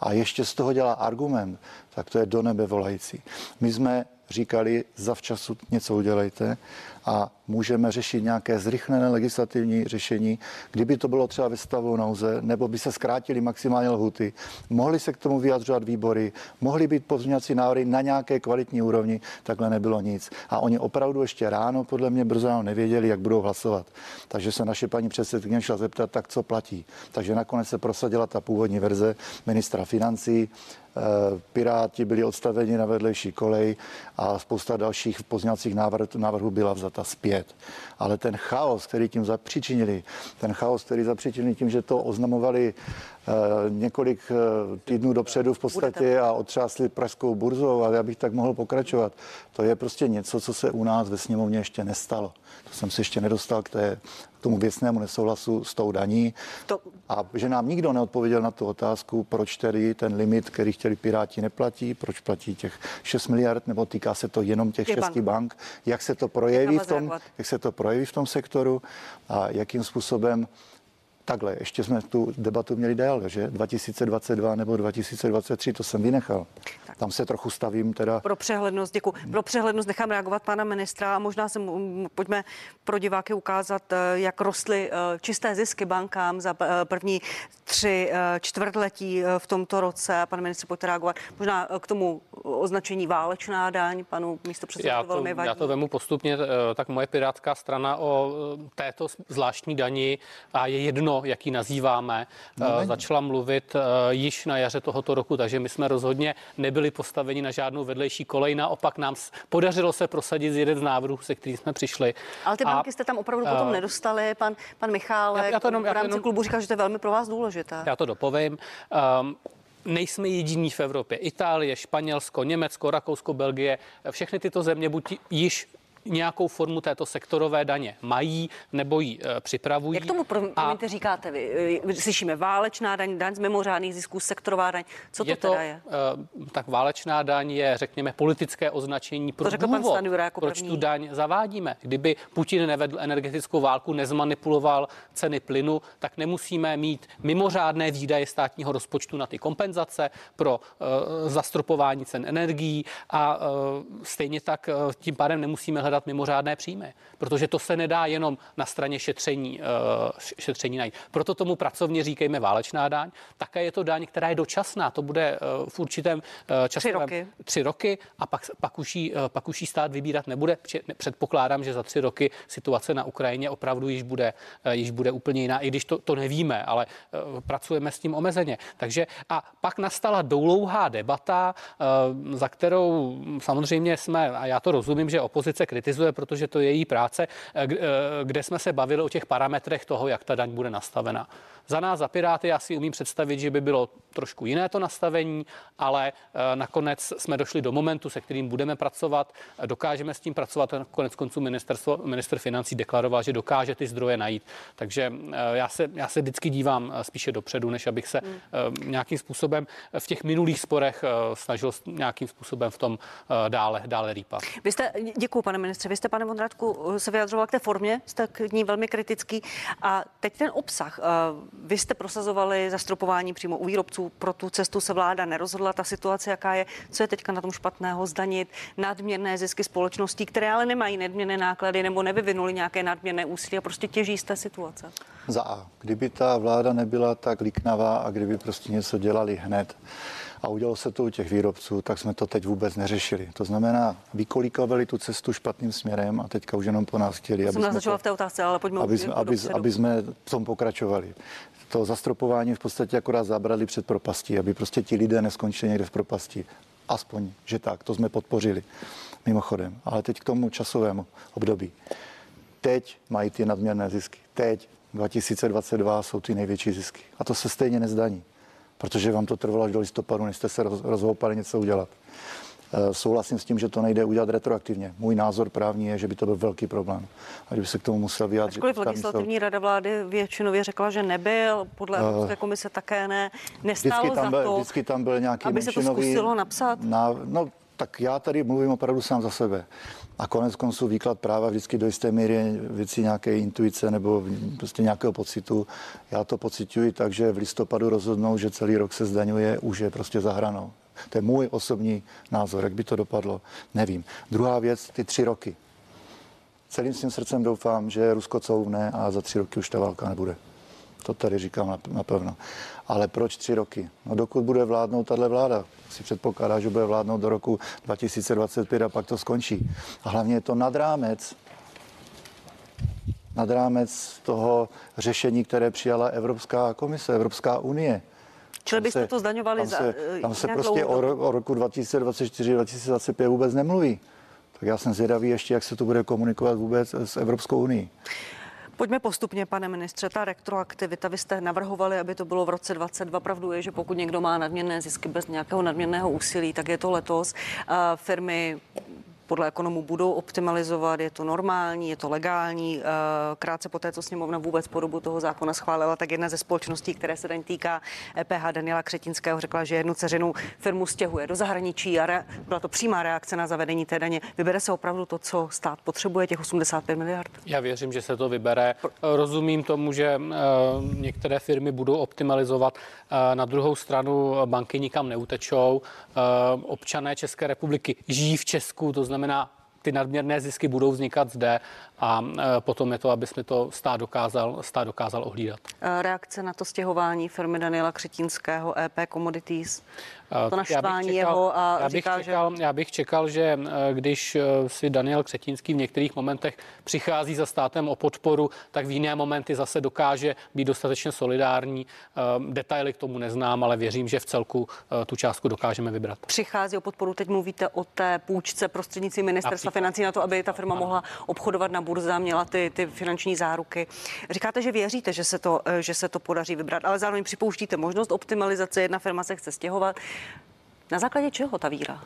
a ještě z toho dělá argument, tak to je do nebe volající. My jsme říkali, zavčasu něco udělejte a můžeme řešit nějaké zrychlené legislativní řešení, kdyby to bylo třeba ve stavu nouze, nebo by se zkrátili maximálně lhuty, mohli se k tomu vyjadřovat výbory, mohly být pozměňovací návrhy na nějaké kvalitní úrovni, takhle nebylo nic. A oni opravdu ještě ráno, podle mě brzo nevěděli, jak budou hlasovat. Takže se naše paní předsedkyně šla zeptat, tak co platí. Takže nakonec se prosadila ta původní verze ministra financí, Eh, Piráti byli odstaveni na vedlejší kolej a spousta dalších pozněcích návrhů byla vzata zpět. Ale ten chaos, který tím zapříčinili, ten chaos, který zapříčinili tím, že to oznamovali eh, několik eh, týdnů dopředu v podstatě a otřásli pražskou burzou, ale já bych tak mohl pokračovat. To je prostě něco, co se u nás ve sněmovně ještě nestalo. To jsem se ještě nedostal k té tomu věcnému nesouhlasu s tou daní. To... A že nám nikdo neodpověděl na tu otázku, proč tedy ten limit, který chtěli Piráti, neplatí, proč platí těch 6 miliard, nebo týká se to jenom těch šesti bank, jak se to projeví v tom, jak se to projeví v tom sektoru a jakým způsobem takhle, ještě jsme tu debatu měli déle, že 2022 nebo 2023, to jsem vynechal. Tam se trochu stavím teda. Pro přehlednost, děkuji. Pro přehlednost nechám reagovat pana ministra a možná se pojďme pro diváky ukázat, eh, jak rostly eh, čisté zisky bankám za eh, první tři čtvrtletí v tomto roce. Pan ministr, pojďte reagovat. Možná k tomu označení válečná daň, panu místo já to, velmi vadí. Já to vemu postupně, tak moje pirátská strana o této zvláštní dani a je jedno, jak ji nazýváme, no, začala mluvit již na jaře tohoto roku, takže my jsme rozhodně nebyli postaveni na žádnou vedlejší kolej. Naopak nám podařilo se prosadit jeden z návrhů, se kterým jsme přišli. Ale ty banky a, jste tam opravdu potom uh, nedostali. Pan, pan Michálek já, já to jenom, v rámci jenom, klubu říkal, že to je velmi pro vás důležité. Já to dopovím. Um, nejsme jediní v Evropě. Itálie, Španělsko, Německo, Rakousko, Belgie, všechny tyto země buď již nějakou formu této sektorové daně mají nebo ji e, připravují. Jak tomu promiňte a... říkáte vy? E, slyšíme válečná daň, daň z mimořádných zisků, sektorová daň. Co to, je to teda je? E, tak válečná daň je, řekněme, politické označení pro to důvod, pan Stanjura jako proč první. tu daň zavádíme. Kdyby Putin nevedl energetickou válku, nezmanipuloval ceny plynu, tak nemusíme mít mimořádné výdaje státního rozpočtu na ty kompenzace pro uh, zastropování cen energií a uh, stejně tak uh, tím pádem nemusíme hledat mimořádné příjmy, protože to se nedá jenom na straně šetření, uh, šetření najít. Proto tomu pracovně říkejme válečná daň. Také je to daň, která je dočasná. To bude uh, v určitém uh, časovém tři roky. tři roky a pak, pak, už jí, pak už jí stát vybírat nebude. Předpokládám, že za tři roky situace na Ukrajině opravdu již bude, již bude úplně jiná, i když to, to nevíme, ale pracujeme s tím omezeně. Takže a pak nastala doulouhá debata, za kterou samozřejmě jsme, a já to rozumím, že opozice kritizuje, protože to je její práce, eh, eh, kde jsme se bavili o těch parametrech toho, jak ta daň bude nastavena. Za nás, za Piráty, já si umím představit, že by bylo trošku jiné to nastavení, ale eh, nakonec jsme došli do momentu, se kterým budeme pracovat, dokážeme s tím pracovat. Konec konců ministerstvo, minister financí deklaroval, že dokáže ty zdroje najít. Takže já se, já se vždycky dívám spíše dopředu, než abych se hmm. nějakým způsobem v těch minulých sporech snažil nějakým způsobem v tom dále, dále rýpat. Vy jste, děkuji, pane ministře, vy jste, pane Vondratku, se vyjadřoval k té formě, jste k ní velmi kritický. A teď ten obsah. Vy jste prosazovali zastropování přímo u výrobců, pro tu cestu se vláda nerozhodla. Ta situace, jaká je, co je teďka na tom špatného, zdanit nadměrné zisky společností, které ale nemají nadměrné náklady nebo nevyvinuli nějaké nadměrné úsilí a prostě těží z té situace. Za A. Kdyby ta vláda nebyla tak liknavá a kdyby prostě něco dělali hned, a udělalo se to u těch výrobců, tak jsme to teď vůbec neřešili. To znamená, vykolíkovali tu cestu špatným směrem a teďka už jenom po nás chtěli, aby jsme, to, v té otázce, ale pojďme aby, jsme, aby, aby jsme v tom pokračovali. To zastropování v podstatě akorát zabrali před propastí, aby prostě ti lidé neskončili někde v propasti. Aspoň, že tak, to jsme podpořili mimochodem. Ale teď k tomu časovému období. Teď mají ty nadměrné zisky. Teď 2022 jsou ty největší zisky. A to se stejně nezdaní protože vám to trvalo až do listopadu, než jste se rozhoupali něco udělat. Eh, souhlasím s tím, že to nejde udělat retroaktivně. Můj názor právní je, že by to byl velký problém. A kdyby se k tomu musel vyjádřit. Ačkoliv legislativní soud... rada vlády většinově řekla, že nebyl, podle uh, Evropské komise také ne, nestálo vždycky tam byl, za to, vždycky tam byl nějaký aby se to zkusilo napsat. Na, no, tak já tady mluvím opravdu sám za sebe. A konec konců výklad práva vždycky do jisté míry věci nějaké intuice nebo prostě nějakého pocitu. Já to pocituji tak, že v listopadu rozhodnou, že celý rok se zdaňuje, už je prostě za hranou. To je můj osobní názor, jak by to dopadlo, nevím. Druhá věc, ty tři roky. celým svým srdcem doufám, že Rusko couvne a za tři roky už ta válka nebude. To tady říkám napevno. Ale proč tři roky? No dokud bude vládnout tahle vláda, si předpokládá, že bude vládnout do roku 2025 a pak to skončí. A hlavně je to nad rámec nad rámec toho řešení, které přijala Evropská komise, Evropská unie. Čili byste to zdaňovali tam za se, eh, tam se prostě o, o roku 2024-2025 vůbec nemluví. Tak já jsem zvědavý ještě, jak se to bude komunikovat vůbec s Evropskou unii. Pojďme postupně, pane ministře, ta retroaktivita, vy jste navrhovali, aby to bylo v roce 22. Pravdu je, že pokud někdo má nadměrné zisky bez nějakého nadměrného úsilí, tak je to letos. Firmy podle ekonomů budou optimalizovat, je to normální, je to legální. Eh, Krátce poté, co sněmovna vůbec podobu toho zákona schválila, tak jedna ze společností, které se daň týká EPH Daniela Křetinského, řekla, že jednu ceřinu firmu stěhuje do zahraničí a re, byla to přímá reakce na zavedení té daně. Vybere se opravdu to, co stát potřebuje, těch 85 miliard. Já věřím, že se to vybere. Rozumím tomu, že eh, některé firmy budou optimalizovat. Eh, Na druhou stranu banky nikam neutečou. Občané České republiky žijí v Česku, to znamená, ty nadměrné zisky budou vznikat zde a eh, potom je to, aby jsme to stát dokázal, stát dokázal ohlídat. Eh, Reakce na to stěhování firmy Daniela Křetínského EP Commodities. Eh, To já bych naštvání jeho a já bych říká, že- čekal, Já bych čekal, že eh, když eh, si Daniel Křetínský v některých momentech přichází za státem o podporu, tak v jiné momenty zase dokáže být dostatečně solidární. Detaily k tomu neznám, ale věřím, že v celku tu částku dokážeme vybrat. Přichází o podporu, teď mluvíte o té půjčce prostřednictvím ministerstva Například. financí na to, aby ta firma mohla obchodovat na burze a měla ty, ty finanční záruky. Říkáte, že věříte, že se, to, že se to podaří vybrat, ale zároveň připouštíte možnost optimalizace. Jedna firma se chce stěhovat. Na základě čeho ta víra?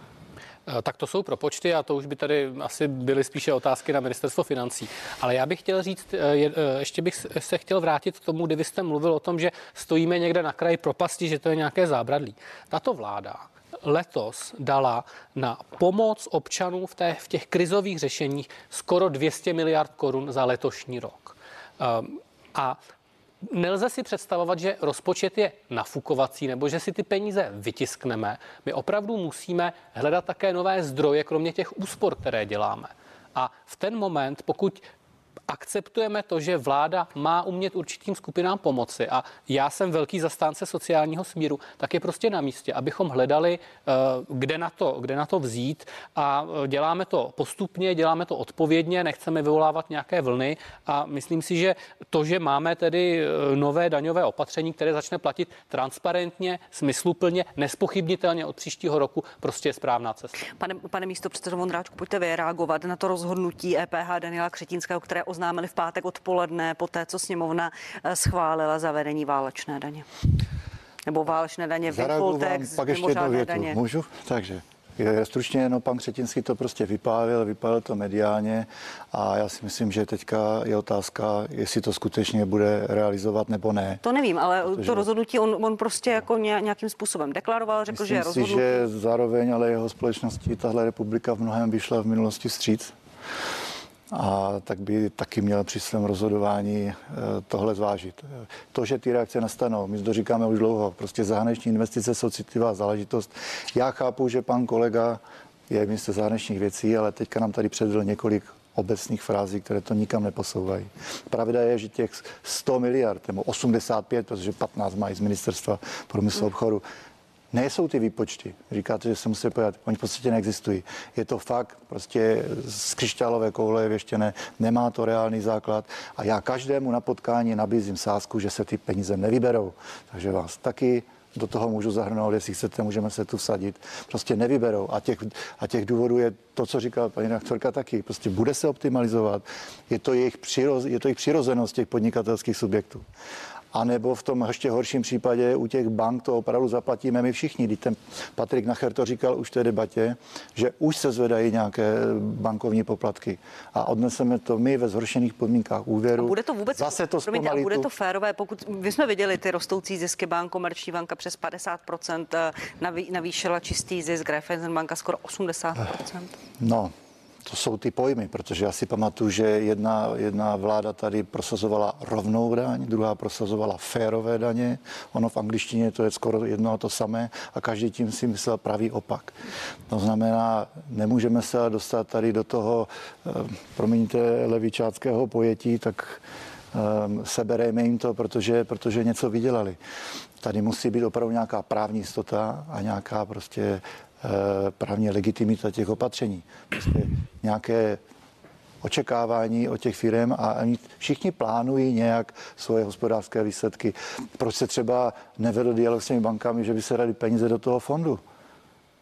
Eh, Tak to jsou propočty a to už by tady asi byly spíše otázky na ministerstvo financí. Ale já bych chtěl říct, eh, je- eh, ještě bych se chtěl vrátit k tomu, kdy vy jste mluvil o tom, že stojíme někde na kraji propasti, že to je nějaké zábradlí. Tato vláda letos dala na pomoc občanů v, té, v těch krizových řešeních skoro 200 miliard korun za letošní rok. Um, a Nelze si představovat, že rozpočet je nafukovací nebo že si ty peníze vytiskneme. My opravdu musíme hledat také nové zdroje, kromě těch úspor, které děláme. A v ten moment, pokud akceptujeme to, že vláda má umět určitým skupinám pomoci. A já jsem velký zastánce sociálního smíru, tak je prostě na místě, abychom hledali, eh, kde na to, kde na to vzít. A eh, děláme to postupně, děláme to odpovědně, nechceme vyvolávat nějaké vlny. A myslím si, že to, že máme tedy eh, nové daňové opatření, které začne platit transparentně, smysluplně, nespochybnitelně od příštího roku, prostě je správná cesta. Pane, pane místo předsedo Vondráčku, pojďte vy reagovat na to rozhodnutí EPH Daniela Křetínského, které oznámili v pátek odpoledne, po té, co sněmovna eh, schválila zavedení válečné daně. Nebo válečné daně, tax, pak ještě jednu mimořádné větu. daně. Můžu? Takže. Je, stručně, no pan Křetinský to prostě vypálil, vypálil to mediálně a já si myslím, že teďka je otázka, jestli to skutečně bude realizovat nebo ne. To nevím, ale Protože- to rozhodnutí on, on prostě jako ně- nějakým způsobem deklaroval, řekl, že je Myslím si, rozhodnutí. že zároveň ale jeho společnosti tahle republika v mnohem vyšla v minulosti vstříc. A tak by taky měl při svém rozhodování eh, tohle zvážit. To, že ty reakce nastanou, my to říkáme už dlouho, prostě zahraniční investice jsou citlivá záležitost. Já chápu, že pan kolega je ministr zahraničních věcí, ale teďka nám tady předvedl několik obecných frází, které to nikam neposouvají. Pravda je, že těch 100 miliard, nebo 85, protože 15 mají z ministerstva průmyslu obchodu, Nejsou ty výpočty. Říkáte, že se musí pojat. Oni v podstatě neexistují. Je to fakt prostě z křišťálové koule věštěné, nemá to reálný základ a já každému na potkání nabízím sázku, že se ty peníze nevyberou. Takže vás taky do toho můžu zahrnout, jestli chcete, můžeme se tu vsadit. Prostě nevyberou. A těch, a těch důvodů je to, co říkala paní rektorka taky. Prostě bude se optimalizovat. Je to jejich, přiroz, je to jejich přirozenost těch podnikatelských subjektů. A nebo v tom ještě horším případě u těch bank to opravdu zaplatíme my všichni. Když ten Patrik Nacher to říkal už v té debatě, že už se zvedají nějaké bankovní poplatky a odneseme to my ve zhoršených podmínkách úvěru. A bude to vůbec, Zase to promiňte, a bude to férové, pokud my jsme viděli ty rostoucí zisky bank, Komerční banka přes 50%, eh, naví, navýšila čistý zisk, Raiffeisen banka skoro 80%. No, to jsou ty pojmy, protože já si pamatuju, že jedna, jedna vláda tady prosazovala rovnou daň, druhá prosazovala férové daně. Ono v angličtině to je skoro jedno a to samé a každý tím si myslel pravý opak. To znamená, nemůžeme se dostat tady do toho, eh, promiňte, levičáckého pojetí, tak um, seberejme jim to, protože, protože něco vydělali. Tady musí být opravdu nějaká právní jistota a nějaká prostě právně legitimita těch opatření. Prostě nějaké očekávání od těch firm a oni všichni plánují nějak svoje hospodářské výsledky. Proč se třeba nevedl dialog s těmi bankami, že by se dali peníze do toho fondu?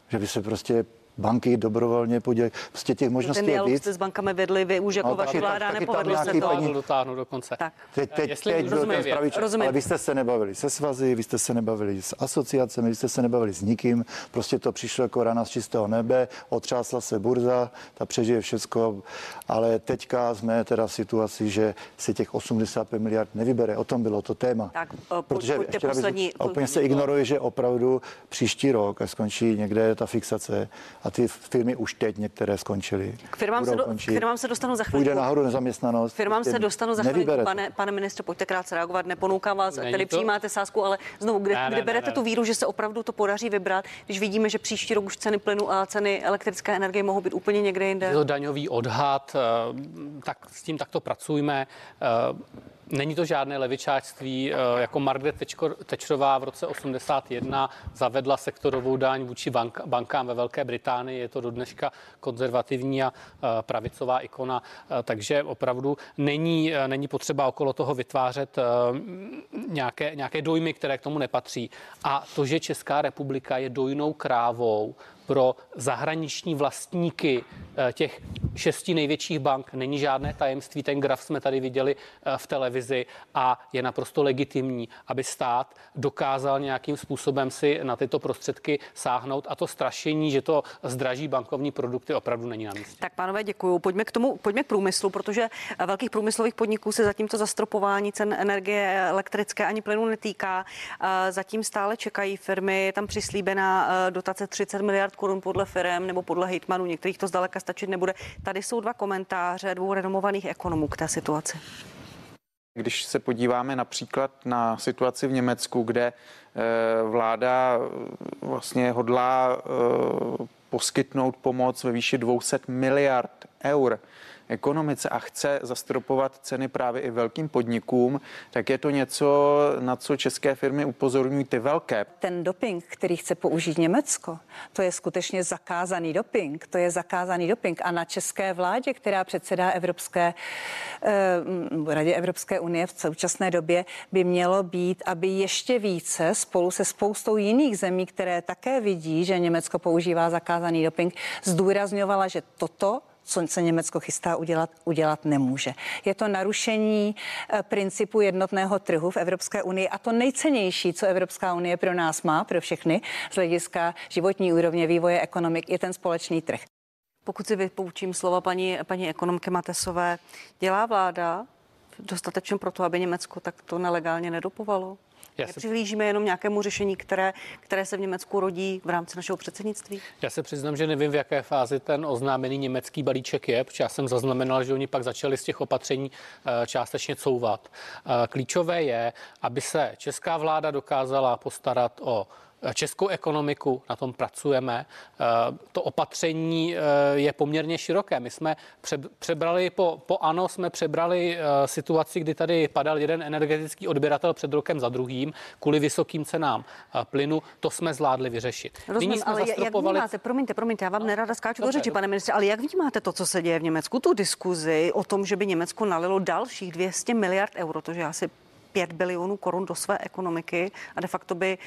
Že by se prostě banky dobrovolně podělí. Prostě těch možností Ten je víc. jste s bankami vedli vy už jako No, vaše vláda, nepovedlo se to. peníze- dotáhnu dokonce. Tak. Teď, teď, Jestli teď rozumím ten čas. Rozumím. Ale vy jste se nebavili se svazy, vy jste se nebavili s asociacemi, vy jste se nebavili s nikým. Prostě to přišlo jako rana z čistého nebe, otřásla se burza, ta přežije všecko, ale teďka jsme teda v situaci, že si těch 85 miliard nevybere. O tom bylo to téma. Tak, po- Protože pojďte ještě poslední- poslední, úplně se ignoruje, že opravdu příští rok, až skončí někde ta fixace a ty firmy už teď některé skončily. K firmám se, do, končit. firmám se dostanu za Půjde chvíli. nahoru nezaměstnanost. Firmám se dostanu za chvíli. Pane, pane ministře, pojďte krátce reagovat. Neponoukám vás, Není tedy to- přijímáte sázku, ale znovu, kde, Ne, ne, kde ne, berete ne. tu víru, že se opravdu to podaří vybrat, když vidíme, že příští rok už ceny plynu a ceny elektrické energie mohou být úplně někde jinde? Je to daňový odhad, eh, tak s tím takto pracujeme. Není to žádné levičáctví, eh, jako Margaret Thatcherová v roce 81 zavedla sektorovou daň vůči bank, bankám ve Velké Británii. Je to do dneška konzervativní a eh, pravicová ikona, eh, takže opravdu není, není potřeba okolo toho vytvářet nějaké, nějaké dojmy, které k tomu nepatří. A to, že Česká republika je dojnou krávou pro zahraniční vlastníky eh, těch šesti největších bank není žádné tajemství. Ten graf jsme tady viděli eh, v televizi a je naprosto legitimní, aby stát dokázal nějakým způsobem si na tyto prostředky sáhnout a to strašení, že to zdraží bankovní produkty opravdu není na místě. Tak pánové, děkuji. Pojďme k tomu, pojďme k průmyslu, protože velkých průmyslových podniků se zatím to zastropování cen energie elektrické ani plynu netýká. Eh, Zatím stále čekají firmy, je tam přislíbená eh, dotace 30 miliard korun podle firm nebo podle hejtmanů, některých to zdaleka stačit nebude. Tady jsou dva komentáře dvou renomovaných ekonomů k té situaci. Když se podíváme například na situaci v Německu, kde eh, vláda eh, vlastně hodlá eh, poskytnout pomoc ve výši 200 miliard eur ekonomice a chce zastropovat ceny právě i velkým podnikům, tak je to něco, na co české firmy upozorňují ty velké. Ten doping, který chce použít Německo, to je skutečně zakázaný doping. To je zakázaný doping. A na české vládě, která předsedá Evropské, eh, Radě Evropské unie v současné době, by mělo být, aby ještě více spolu se spoustou jiných zemí, které také vidí, že Německo používá zakázaný doping, zdůrazňovala, že toto co se Německo chystá udělat, udělat nemůže. Je to narušení eh, principu jednotného trhu v Evropské unii a to nejcennější, co Evropská unie pro nás má, pro všechny, z hlediska životní úrovně vývoje ekonomik, je ten společný trh. Pokud si vypoučím slova paní, paní ekonomky Matesové, dělá vláda dostatečně pro to, aby Německo takto nelegálně nedopovalo? Já se- Nepřihlížíme jenom nějakému řešení, které, které se v Německu rodí v rámci našeho předsednictví? Já se přiznám, že nevím, v jaké fázi ten oznámený německý balíček je, protože já jsem zaznamenal, že oni pak začali z těch opatření eh, částečně couvat. Eh, Klíčové je, aby se česká vláda dokázala postarat o českou ekonomiku, na tom pracujeme. Eh, To opatření eh, je poměrně široké. My jsme pře- přebrali, po, po ANO jsme přebrali eh, situaci, kdy tady padal jeden energetický odběratel před rokem za druhým kvůli vysokým cenám plynu. To jsme zvládli vyřešit. Rozumím, Nyní jsme ale jak zastropovali vnímáte, promiňte, promiňte, já vám nerada skáču do řeči, pane ministře, ale jak vnímáte to, co se děje v Německu, tu diskuzi o tom, že by Německo nalilo dalších 200 miliard euro, to, že asi 5 bilionů korun do své ekonomiky a de facto by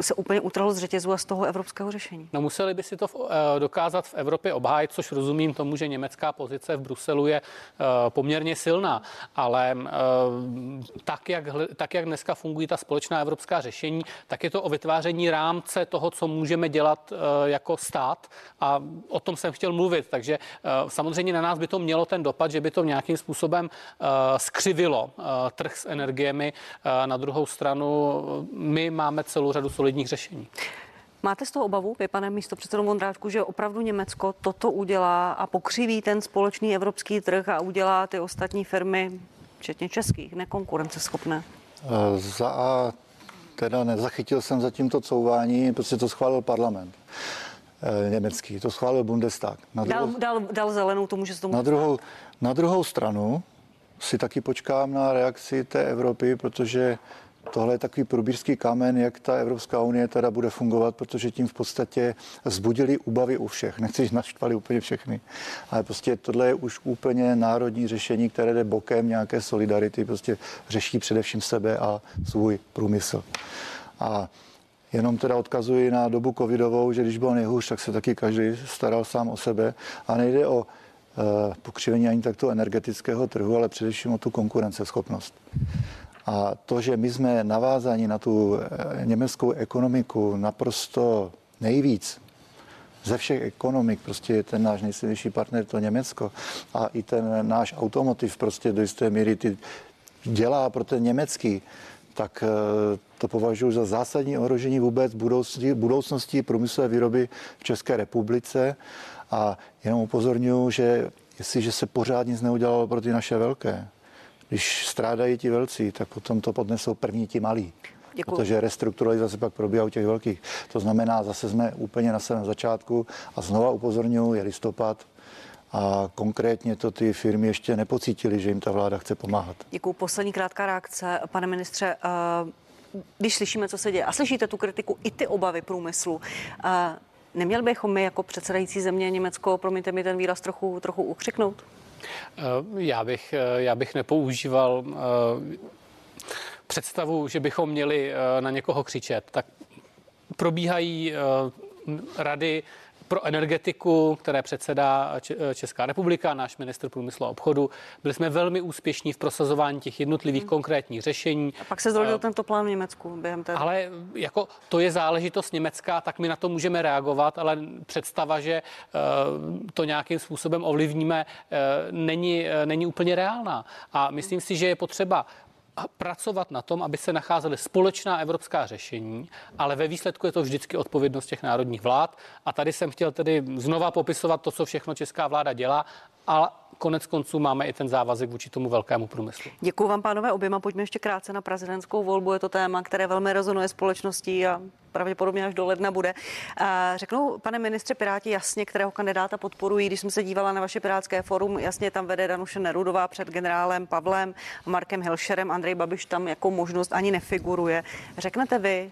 se úplně utrhlo z řetězu a z toho evropského řešení. No museli by si to v, eh, dokázat v Evropě obhájit, což rozumím tomu, že německá pozice v Bruselu je eh, poměrně silná, ale eh, tak jak, tak, jak dneska fungují ta společná evropská řešení, tak je to o vytváření rámce toho, co můžeme dělat jako stát a o tom jsem chtěl mluvit, takže samozřejmě na nás by to mělo ten dopad, že by to nějakým způsobem skřivilo trh s energiemi. Eh, Na druhou stranu my máme celou řadu solidních řešení. Máte z toho obavu, vy, pane místo předsedo Vondráčku, že opravdu Německo toto udělá a pokřiví ten společný evropský trh a udělá ty ostatní firmy, včetně českých, nekonkurenceschopné? Eh, za A teda nezachytil jsem zatím to couvání, prostě to schválil parlament eh, německý, to schválil Bundestag. Na druhou, dal, dal, dal zelenou tomu, že se tomu na druhou, na druhou stranu si taky počkám na reakci té Evropy, protože tohle je takový průbířský kámen, jak ta Evropská unie teda bude fungovat, protože tím v podstatě zbudili úbavy u všech. Nechci, že naštvali úplně všechny, ale prostě tohle je už úplně národní řešení, které jde bokem nějaké solidarity, prostě řeší především sebe a svůj průmysl. A Jenom teda odkazuji na dobu covidovou, že když bylo nejhůř, tak se taky každý staral sám o sebe. A nejde o pokřivení ani takto energetického trhu, ale především o tu konkurenceschopnost. A to, že my jsme navázáni na tu eh, německou ekonomiku naprosto nejvíc, ze všech ekonomik, prostě ten náš nejsilnější partner to Německo a i ten náš automotiv prostě do jisté míry ty dělá pro ten německý, tak eh, to považuji za zásadní ohrožení vůbec budoucnosti, budoucnosti průmyslové výroby v České republice a jenom upozorňuji, že jestliže se pořád nic neudělalo pro ty naše velké, když strádají ti velcí, tak potom to podnesou první ti malí. Děkuji. Protože restrukturalizace pak probíhá u těch velkých. To znamená, zase jsme úplně na samém začátku a znova upozorňuji, je listopad, a konkrétně to ty firmy ještě nepocítili, že jim ta vláda chce pomáhat. Děkuji. Poslední krátká reakce, pane ministře. Eh, když slyšíme, co se děje a slyšíte tu kritiku i ty obavy průmyslu, neměli bychom my jako předsedající země Německo, promiňte mi ten výraz, trochu, trochu ukřiknout? Eh, já bych, eh, já bych nepoužíval eh, představu, že bychom měli na někoho křičet. Tak probíhají rady pro energetiku, které předsedá Česká republika, náš ministr průmyslu a obchodu. Byli jsme velmi úspěšní v prosazování těch jednotlivých hmm. konkrétních řešení. A pak se zrodil uh, tento plán v Německu během té. Ale jako to je záležitost Německa, tak my na to můžeme reagovat, ale představa, že uh, to nějakým způsobem ovlivníme, uh, není, uh, není úplně reálná. A myslím si, že je potřeba pracovat na tom, aby se nacházely společná evropská řešení, ale ve výsledku je to vždycky odpovědnost těch národních vlád. A tady jsem chtěl tedy znova popisovat to, co všechno česká vláda dělá, ale konec konců máme i ten závazek vůči tomu velkému průmyslu. Děkuji vám, pánové, oběma. Pojďme ještě krátce na prezidentskou volbu. Je to téma, které velmi rezonuje společností a pravděpodobně až do ledna bude. Řeknou, pane ministře Piráti, jasně, kterého kandidáta podporují. Když jsem se dívala na vaše pirátské forum, jasně tam vede Danuše Nerudová před generálem Pavlem, Markem Hilšerem. Andrej Babiš tam jako možnost ani nefiguruje. Řeknete vy,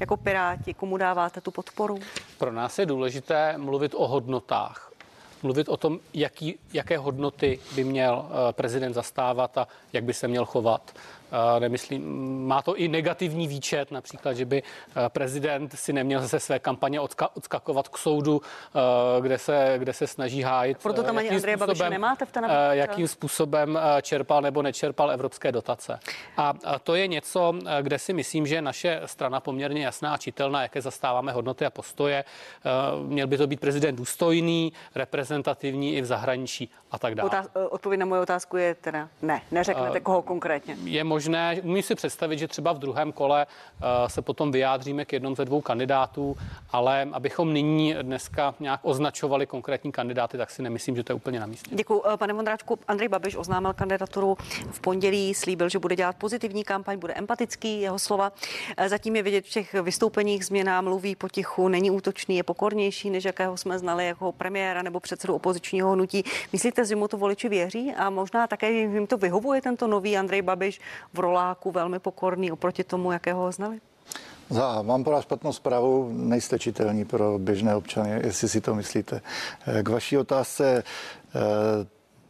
jako Piráti, komu dáváte tu podporu? Pro nás je důležité mluvit o hodnotách mluvit o tom, jaký, jaké hodnoty by měl eh, prezident zastávat a jak by se měl chovat. Nemyslím, má to i negativní výčet, například, že by eh, prezident si neměl ze své kampaně odska, odskakovat k soudu, eh, kde se, kde se snaží hájit. Proto tam ani Andreje Babiše nemáte v té Jakým způsobem čerpal nebo nečerpal evropské dotace. A to je něco, kde si myslím, že naše strana poměrně jasná a čitelná, jaké zastáváme hodnoty a postoje. Měl by to být prezident důstojný, reprezentativní i v zahraničí a tak dále. Odpověď na moji otázku je teda ne. Neřeknete, koho konkrétně. Je možné, umím si představit, že třeba v druhém kole eh, se potom vyjádříme k jednom ze dvou kandidátů, ale abychom nyní dneska nějak označovali konkrétní kandidáty, tak si nemyslím, že to je úplně na místě. Děkuji. Eh, pane Vondráčku, Andrej Babiš oznámil kandidaturu v pondělí, slíbil, že bude dělat pozitivní kampaň, bude empatický, jeho slova. Eh, zatím je vidět v těch vystoupeních změna, mluví potichu, není útočný, je pokornější, než jakého jsme znali jako premiéra nebo předsedu opozičního hnutí. Myslíte, že mu to voliči věří a možná také jim to vyhovuje tento nový Andrej Babiš v roláku velmi pokorný oproti tomu, jakého ho znali? Za, mám pro vás špatnou zprávu, nejste čitelní pro běžné občany, jestli si to myslíte. Eh, k vaší otázce eh,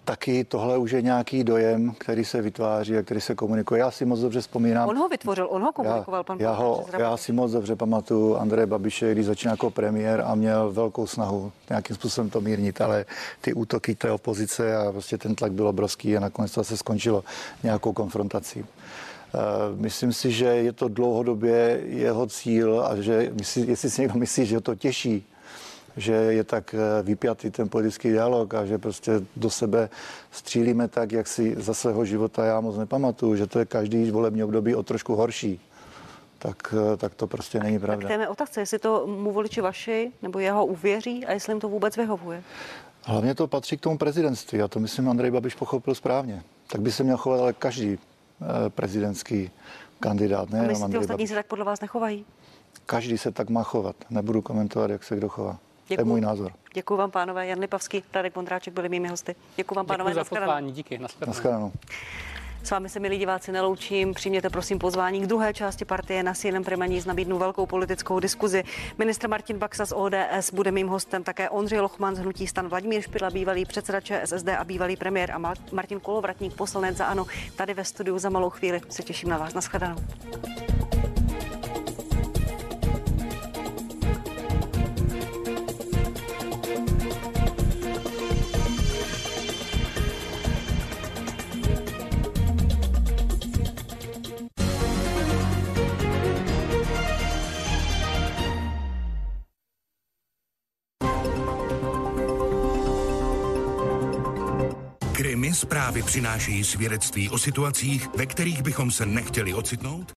taky tohle už je nějaký dojem, který se vytváří a který se komunikuje. Já si moc dobře vzpomínám. On ho vytvořil, on ho komunikoval, já, pan já, ho, já si moc dobře pamatuju Andreje Babiše, když začínal jako premiér a měl velkou snahu nějakým způsobem to mírnit, ale ty útoky té opozice a prostě ten tlak byl obrovský a nakonec to se skončilo nějakou konfrontací. Eh, myslím si, že je to dlouhodobě jeho cíl a že myslí, jestli si někdo myslí, že to těší, že je tak eh, vypjatý ten politický dialog a že prostě do sebe střílíme tak, jak si za svého života já moc nepamatuju, že to je každý volební období o trošku horší. tak, tak to prostě není pravda. Tak to je otázka, jestli to mu voliči vaši nebo jeho uvěří a jestli jim to vůbec vyhovuje. Hlavně to patří k tomu prezidentství a to myslím Andrej Babiš pochopil správně. Tak by se měl chovat ale každý eh, prezidentský kandidát, ne A myslíte, Andrej ostatní se tak podle vás nechovají? Každý se tak má chovat. Nebudu komentovat, jak se kdo chová. To je Děkuju. můj názor. Děkuji vám, pánové. Jan Lipavský, Radek Vondráček byli mými hosty. Děkuji vám, pánové. Děkuji za pozvání, díky. Nashledanou. Naschledanou. S vámi se, milí diváci, neloučím. Přijměte prosím pozvání k druhé části partie na CNN Prima z nabídnu velkou politickou diskuzi. Ministr Martin Baxa z ODS bude mým hostem také Ondřej Lochman z Hnutí stan Vladimír Špidla, bývalý předseda ČSSD a bývalý premiér a Mar- Martin Kolovratník, poslanec za ANO. Tady ve studiu za malou chvíli se těším na vás. Naschledanou. Zprávy přinášejí svědectví o situacích, ve kterých bychom se nechtěli ocitnout?